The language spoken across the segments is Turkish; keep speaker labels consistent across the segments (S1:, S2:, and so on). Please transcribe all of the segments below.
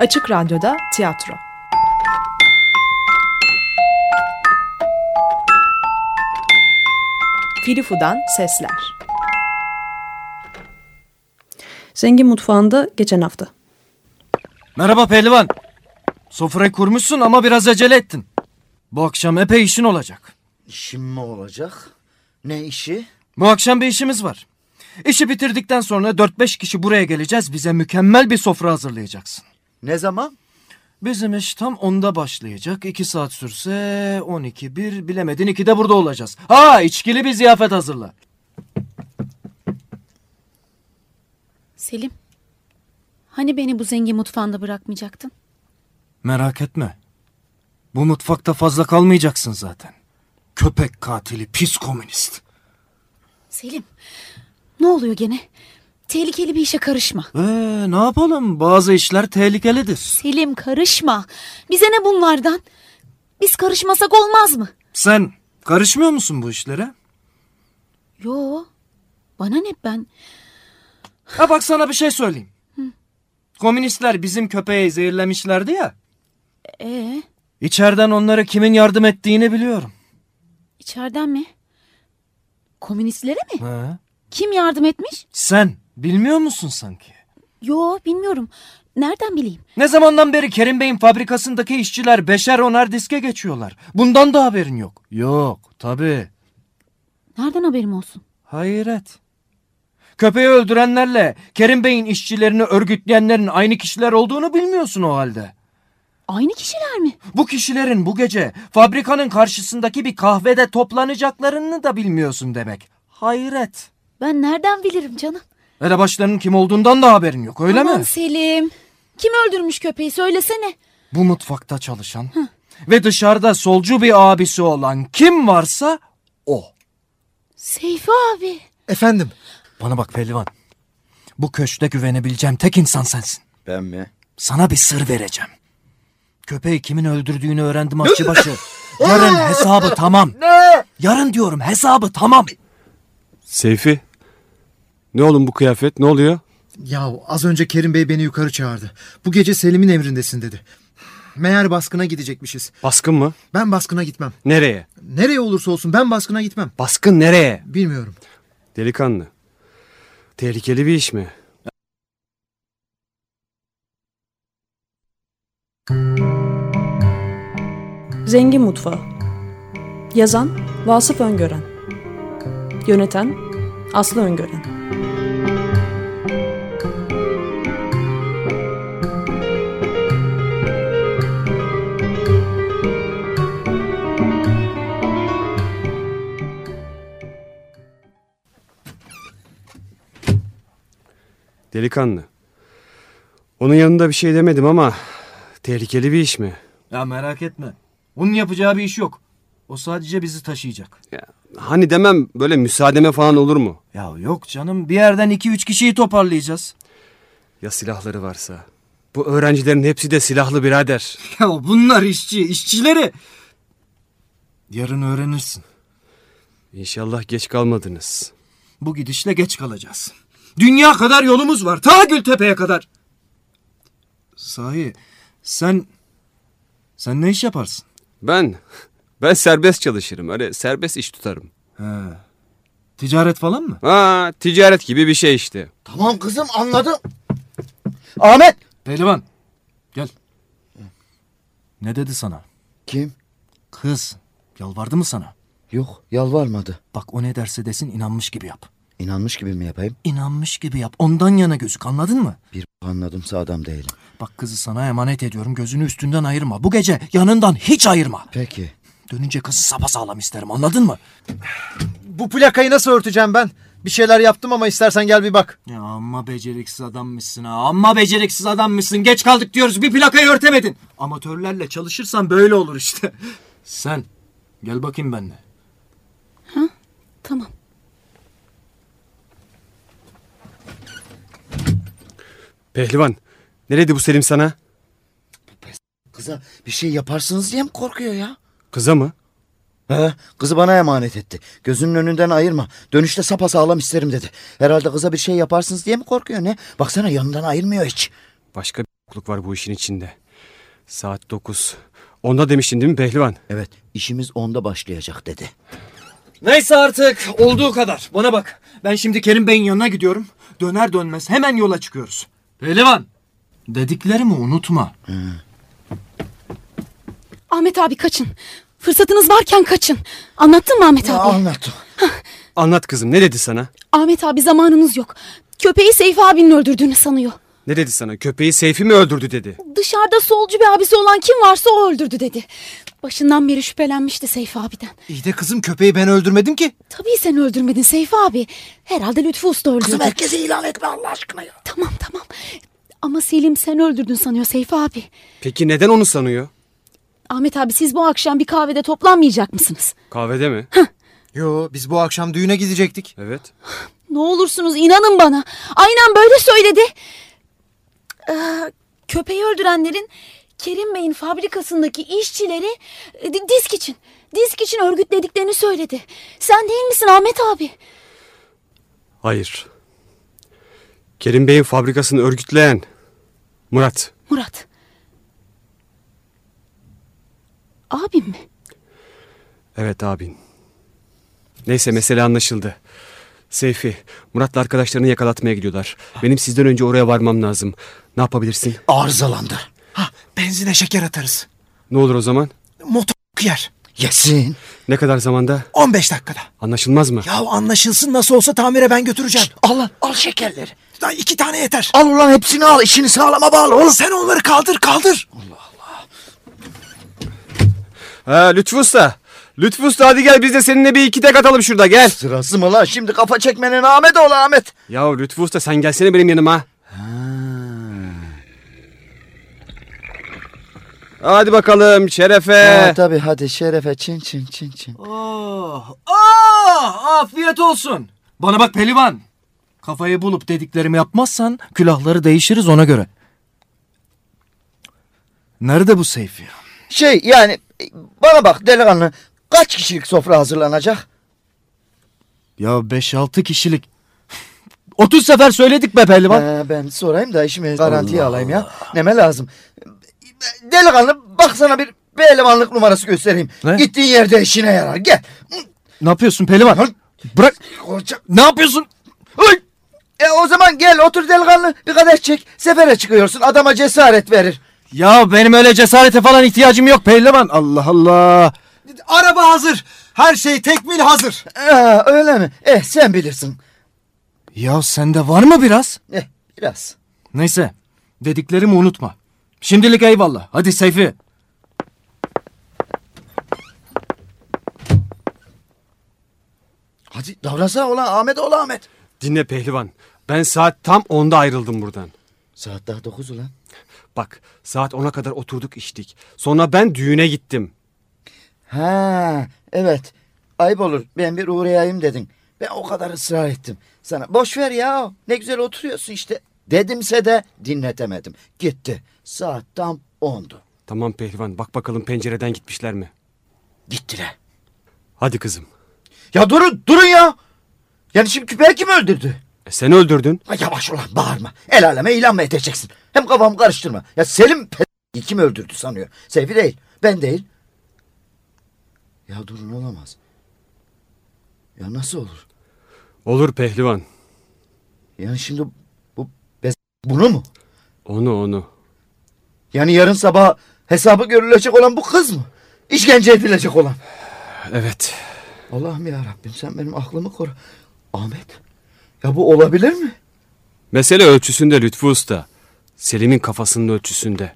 S1: Açık Radyo'da tiyatro. Filifu'dan sesler.
S2: Zengin mutfağında geçen hafta.
S3: Merhaba pehlivan. Sofrayı kurmuşsun ama biraz acele ettin. Bu akşam epey işin olacak.
S4: İşim mi olacak? Ne işi?
S3: Bu akşam bir işimiz var. İşi bitirdikten sonra 4-5 kişi buraya geleceğiz. Bize mükemmel bir sofra hazırlayacaksın.
S4: Ne zaman?
S3: Bizim iş tam 10'da başlayacak. 2 saat sürse 12, 1 bilemedin 2'de burada olacağız. Ha içkili bir ziyafet hazırla.
S5: Selim. Hani beni bu zengin mutfağında bırakmayacaktın?
S3: Merak etme. Bu mutfakta fazla kalmayacaksın zaten. Köpek katili, pis komünist.
S5: Selim. Ne oluyor gene? Tehlikeli bir işe karışma.
S3: Ee, ne yapalım? Bazı işler tehlikelidir.
S5: Selim karışma. Bize ne bunlardan? Biz karışmasak olmaz mı?
S3: Sen karışmıyor musun bu işlere?
S5: Yo. Bana ne ben?
S3: Ha bak sana bir şey söyleyeyim. Komünistler bizim köpeği zehirlemişlerdi ya.
S5: Ee,
S3: İçeriden onlara kimin yardım ettiğini biliyorum.
S5: içeriden mi? Komünistlere mi?
S3: Ha?
S5: Kim yardım etmiş?
S3: Sen bilmiyor musun sanki?
S5: Yo bilmiyorum. Nereden bileyim?
S3: Ne zamandan beri Kerim Bey'in fabrikasındaki işçiler beşer onar diske geçiyorlar. Bundan da haberin yok. Yok tabii.
S5: Nereden haberim olsun?
S3: Hayret. Köpeği öldürenlerle Kerim Bey'in işçilerini örgütleyenlerin aynı kişiler olduğunu bilmiyorsun o halde.
S5: Aynı kişiler mi?
S3: Bu kişilerin bu gece fabrikanın karşısındaki bir kahvede toplanacaklarını da bilmiyorsun demek. Hayret.
S5: Ben nereden bilirim canım?
S3: Elebaşlarının kim olduğundan da haberin yok öyle
S5: Aman
S3: mi?
S5: Selim. Kim öldürmüş köpeği söylesene.
S3: Bu mutfakta çalışan ve dışarıda solcu bir abisi olan kim varsa o.
S5: Seyfi abi.
S4: Efendim?
S3: Bana bak pehlivan. Bu köşkte güvenebileceğim tek insan sensin.
S4: Ben mi?
S3: Sana bir sır vereceğim. Köpeği kimin öldürdüğünü öğrendim aşçıbaşı. Yarın hesabı tamam. Yarın diyorum hesabı tamam.
S6: Seyfi. Ne oğlum bu kıyafet? Ne oluyor?
S7: Ya az önce Kerim Bey beni yukarı çağırdı. Bu gece Selim'in emrindesin dedi. Meğer baskına gidecekmişiz.
S6: Baskın mı?
S7: Ben baskına gitmem.
S6: Nereye?
S7: Nereye olursa olsun ben baskına gitmem.
S6: Baskın nereye?
S7: Bilmiyorum.
S6: Delikanlı. Tehlikeli bir iş mi?
S2: Zengin mutfağı. Yazan Vasıf Öngören. Yöneten Aslı Öngören.
S6: Delikanlı. Onun yanında bir şey demedim ama tehlikeli bir iş mi?
S3: Ya merak etme. Onun yapacağı bir iş yok. O sadece bizi taşıyacak.
S6: Ya, hani demem böyle müsaademe falan olur mu?
S3: Ya yok canım bir yerden iki üç kişiyi toparlayacağız.
S6: Ya silahları varsa? Bu öğrencilerin hepsi de silahlı birader.
S3: Ya bunlar işçi, işçileri. Yarın öğrenirsin.
S6: İnşallah geç kalmadınız.
S3: Bu gidişle geç kalacağız. Dünya kadar yolumuz var. Ta Gültepe'ye kadar. Sahi sen... Sen ne iş yaparsın?
S6: Ben, ben serbest çalışırım. Öyle serbest iş tutarım.
S3: He. Ticaret falan mı?
S6: Ha, ticaret gibi bir şey işte.
S4: Tamam kızım anladım. Ahmet!
S3: Pehlivan gel. Ne dedi sana?
S4: Kim?
S3: Kız yalvardı mı sana?
S4: Yok yalvarmadı.
S3: Bak o ne derse desin inanmış gibi yap.
S4: İnanmış gibi mi yapayım?
S3: İnanmış gibi yap. Ondan yana gözük anladın mı?
S4: Bir anladımsa adam değilim.
S3: Bak kızı sana emanet ediyorum. Gözünü üstünden ayırma. Bu gece yanından hiç ayırma.
S4: Peki.
S3: Dönünce kızı sapasağlam isterim anladın mı?
S7: Bu plakayı nasıl örteceğim ben? Bir şeyler yaptım ama istersen gel bir bak.
S3: Ya amma beceriksiz adammışsın ha. Amma beceriksiz adammışsın. Geç kaldık diyoruz. Bir plakayı örtemedin. Amatörlerle çalışırsan böyle olur işte. Sen gel bakayım benimle.
S5: Tamam.
S6: Pehlivan, ne dedi bu Selim sana?
S4: Kıza bir şey yaparsınız diye mi korkuyor ya?
S6: Kıza mı?
S4: He, kızı bana emanet etti. Gözünün önünden ayırma. Dönüşte sapasağlam isterim dedi. Herhalde kıza bir şey yaparsınız diye mi korkuyor ne? Baksana yanından ayırmıyor hiç.
S6: Başka bir yokluk var bu işin içinde. Saat dokuz. Onda demiştin değil mi pehlivan?
S4: Evet işimiz onda başlayacak dedi.
S3: Neyse artık olduğu kadar. Bana bak. Ben şimdi Kerim Bey'in yanına gidiyorum. Döner dönmez hemen yola çıkıyoruz. Pehlivan. Dediklerimi unutma.
S5: Ahmet abi kaçın. Fırsatınız varken kaçın. Anlattın mı Ahmet abi?
S4: Anlat.
S6: Anlat kızım ne dedi sana?
S5: Ahmet abi zamanımız yok. Köpeği Seyfi abinin öldürdüğünü sanıyor.
S6: Ne dedi sana? Köpeği Seyfi mi öldürdü dedi.
S5: Dışarıda solcu bir abisi olan kim varsa o öldürdü dedi. Başından beri şüphelenmişti Seyfi abiden.
S7: İyi de kızım köpeği ben öldürmedim ki.
S5: Tabii sen öldürmedin Seyfi abi. Herhalde Lütfü Usta öldürdü.
S4: Kızım herkese ilan etme Allah aşkına ya.
S5: Tamam tamam. Ama Selim sen öldürdün sanıyor Seyfi abi.
S6: Peki neden onu sanıyor?
S5: Ahmet abi siz bu akşam bir kahvede toplanmayacak mısınız?
S6: Kahvede mi?
S7: Yo biz bu akşam düğüne gidecektik.
S6: evet.
S5: Ne olursunuz inanın bana. Aynen böyle söyledi. Ee, köpeği öldürenlerin Kerim Bey'in fabrikasındaki işçileri e, di- disk için, disk için örgütlediklerini söyledi. Sen değil misin Ahmet abi?
S6: Hayır. Kerim Bey'in fabrikasını örgütleyen Murat.
S5: Murat. Abim mi?
S6: Evet abin. Neyse mesele anlaşıldı. Seyfi, Murat'la arkadaşlarını yakalatmaya gidiyorlar. Benim sizden önce oraya varmam lazım. Ne yapabilirsin?
S4: Arızalandı.
S7: Ha benzine şeker atarız.
S6: Ne olur o zaman?
S7: Motor yer.
S4: Yesin.
S6: Ne kadar zamanda?
S7: 15 dakikada.
S6: Anlaşılmaz mı?
S7: Ya anlaşılsın nasıl olsa tamire ben götüreceğim.
S4: Al lan al şekerleri.
S7: Daha iki tane yeter.
S4: Al ulan hepsini al işini sağlama bağla oğlum.
S7: Sen onları kaldır kaldır.
S6: Ha Lütfü Usta. Lütfü Usta hadi gel biz de seninle bir iki tek atalım şurada gel.
S4: Sırası mı lan şimdi kafa çekmenin Ahmet oğlu Ahmet.
S6: Ya Lütfü Usta sen gelsene benim yanıma. Hadi bakalım şerefe.
S4: Ha, tabii hadi şerefe çin çin çin çin.
S3: Oh, oh, afiyet olsun. Bana bak Pelivan. Kafayı bulup dediklerimi yapmazsan külahları değişiriz ona göre. Nerede bu Seyfi?
S4: Şey yani bana bak delikanlı kaç kişilik sofra hazırlanacak?
S3: Ya 5-6 kişilik. 30 sefer söyledik be Pelivan.
S4: Ee, ben sorayım da işimi garantiye alayım ya. Neme lazım? Delikanlı bak sana bir pehlivanlık numarası göstereyim.
S3: Ne?
S4: Gittiğin yerde işine yarar gel.
S3: Ne yapıyorsun Pelivan? Bırak.
S4: Koca-
S3: Ne yapıyorsun?
S4: Uy! E o zaman gel otur delikanlı bir kadeh çek. Sefere çıkıyorsun adama cesaret verir.
S3: Ya benim öyle cesarete falan ihtiyacım yok Pehlivan. Allah Allah.
S7: Araba hazır. Her şey tekmil hazır.
S4: Aa, öyle mi? Eh sen bilirsin.
S3: Ya sende var mı biraz?
S4: Eh biraz.
S3: Neyse. Dediklerimi unutma. Şimdilik eyvallah. Hadi Seyfi.
S4: Hadi davransana ulan Ahmet oğlu Ahmet.
S6: Dinle pehlivan. Ben saat tam 10'da ayrıldım buradan.
S4: Saat daha dokuz ulan.
S6: Bak saat 10'a kadar oturduk içtik. Sonra ben düğüne gittim.
S4: Ha evet. Ayıp olur ben bir uğrayayım dedin. Ben o kadar ısrar ettim. Sana boş ver ya ne güzel oturuyorsun işte. Dedimse de dinletemedim. Gitti. Saat tam ondu.
S6: Tamam pehlivan bak bakalım pencereden gitmişler mi?
S4: Gittiler.
S6: Hadi kızım.
S4: Ya durun durun ya. Yani şimdi küpeyi kim öldürdü?
S6: E, sen öldürdün.
S4: Ha, yavaş ulan bağırma. El aleme ilan mı edeceksin? Hem kafamı karıştırma. Ya Selim pe- kim öldürdü sanıyor. Seyfi değil. Ben değil. Ya durun olamaz. Ya nasıl olur?
S6: Olur pehlivan.
S4: Yani şimdi bu bunu mu?
S6: Onu onu.
S4: Yani yarın sabah hesabı görülecek olan bu kız mı? İşkence edilecek olan.
S6: Evet.
S4: Allah'ım ya Rabbim sen benim aklımı koru. Ahmet. Ya bu olabilir mi?
S6: Mesele ölçüsünde Lütfü Usta. Selim'in kafasının ölçüsünde.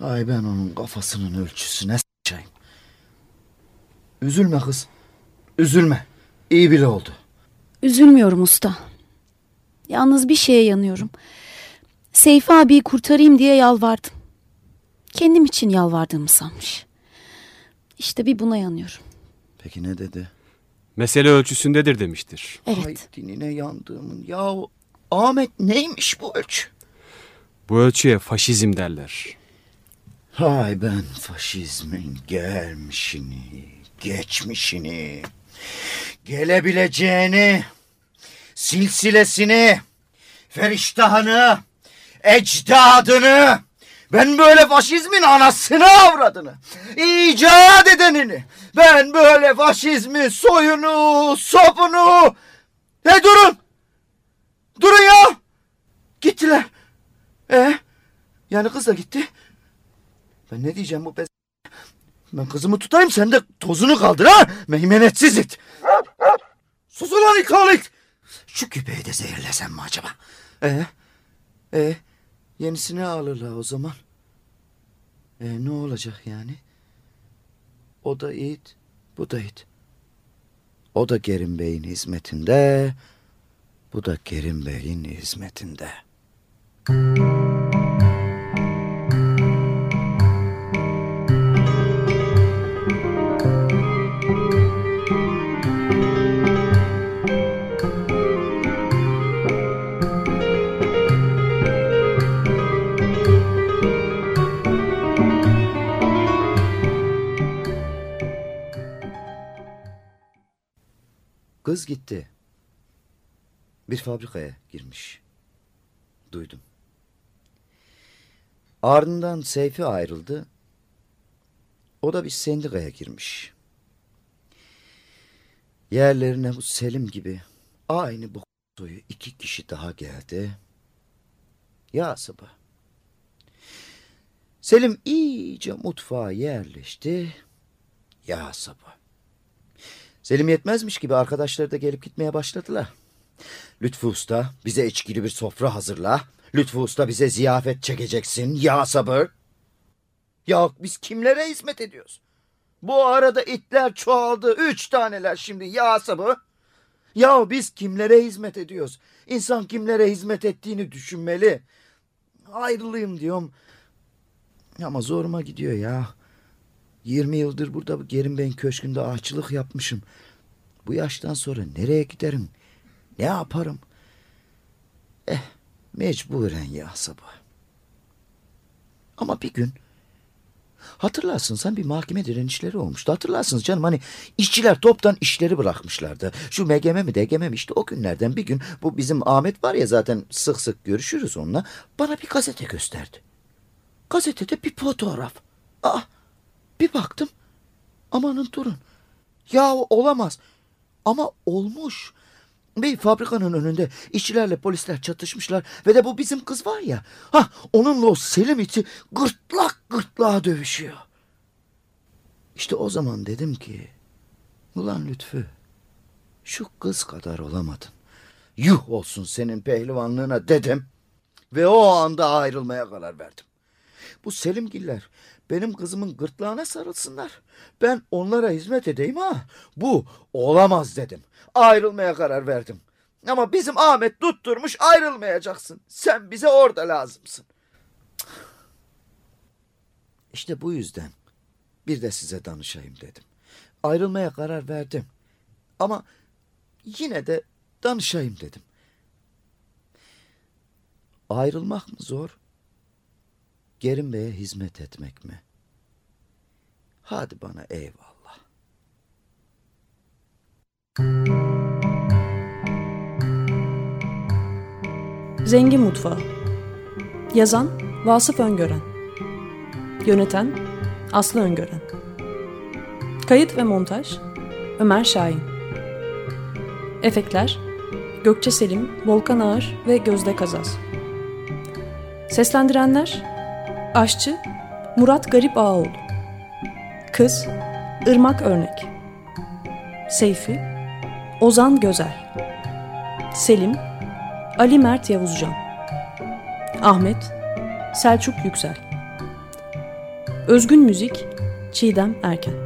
S4: Ay ben onun kafasının ölçüsüne s**eyim. Üzülme kız. Üzülme. İyi bile oldu.
S5: Üzülmüyorum usta. Yalnız bir şeye yanıyorum. Seyfi abiyi kurtarayım diye yalvardım. Kendim için yalvardığımı sanmış. İşte bir buna yanıyorum.
S4: Peki ne dedi?
S6: Mesele ölçüsündedir demiştir.
S5: Evet.
S4: Ay dinine yandığımın. Ya Ahmet neymiş bu ölçü?
S6: Bu ölçüye faşizm derler.
S4: Hay ben faşizmin gelmişini geçmişini, gelebileceğini, silsilesini, feriştahını, ecdadını, ben böyle faşizmin anasını avradını, icat edenini, ben böyle faşizmin soyunu, sopunu, he durun, durun ya, gittiler. E, yani kız da gitti. Ben ne diyeceğim bu bez... Ben kızımı tutayım sen de tozunu kaldır ha. Meymenetsiz it. Sus ulan ikalet. Şu küpeyi de zehirlesem mi acaba? E, e, yenisini alırlar o zaman. E, ne olacak yani? O da it, bu da it. O da Kerim Bey'in hizmetinde, bu da Kerim Bey'in hizmetinde. Kız gitti. Bir fabrikaya girmiş. Duydum. Ardından Seyfi ayrıldı. O da bir sendikaya girmiş. Yerlerine bu Selim gibi aynı bu soyu iki kişi daha geldi. Ya sabah. Selim iyice mutfağa yerleşti. Ya sabah. Selim yetmezmiş gibi arkadaşları da gelip gitmeye başladılar. Lütfü Usta bize içkili bir sofra hazırla. Lütfü Usta bize ziyafet çekeceksin. Ya sabır. Ya biz kimlere hizmet ediyoruz? Bu arada itler çoğaldı. Üç taneler şimdi. Ya sabır. Ya biz kimlere hizmet ediyoruz? İnsan kimlere hizmet ettiğini düşünmeli. Ayrılayım diyorum. Ama zoruma gidiyor ya. 20 yıldır burada bu Gerim Bey'in köşkünde ağaççılık yapmışım. Bu yaştan sonra nereye giderim? Ne yaparım? Eh, mecburen ya sabah. Ama bir gün hatırlarsın sen bir mahkeme direnişleri olmuştu. Hatırlarsınız canım hani işçiler toptan işleri bırakmışlardı. Şu MGM mi DGM mi işte o günlerden bir gün bu bizim Ahmet var ya zaten sık sık görüşürüz onunla. Bana bir gazete gösterdi. Gazetede bir fotoğraf. Aa, bir baktım. Amanın durun. Ya olamaz. Ama olmuş. Bir fabrikanın önünde işçilerle polisler çatışmışlar ve de bu bizim kız var ya. Ha onunla o Selim iti gırtlak gırtlağa dövüşüyor. İşte o zaman dedim ki ulan Lütfü şu kız kadar olamadın. Yuh olsun senin pehlivanlığına dedim. Ve o anda ayrılmaya karar verdim. Bu Selimgiller benim kızımın gırtlağına sarılsınlar. Ben onlara hizmet edeyim ha. Bu olamaz dedim. Ayrılmaya karar verdim. Ama bizim Ahmet tutturmuş ayrılmayacaksın. Sen bize orada lazımsın. İşte bu yüzden bir de size danışayım dedim. Ayrılmaya karar verdim. Ama yine de danışayım dedim. Ayrılmak mı zor? Gerim Bey'e hizmet etmek mi? Hadi bana eyvallah.
S2: Zengin Mutfağı. Yazan Vasıf Öngören. Yöneten Aslı Öngören. Kayıt ve montaj Ömer Şahin. Efektler Gökçe Selim, Volkan Ağır ve Gözde Kazaz. Seslendirenler Aşçı Murat Garip Ağaoğlu. Kız Irmak Örnek. Seyfi Ozan Gözel. Selim Ali Mert Yavuzcan. Ahmet Selçuk Yüksel. Özgün Müzik Çiğdem Erken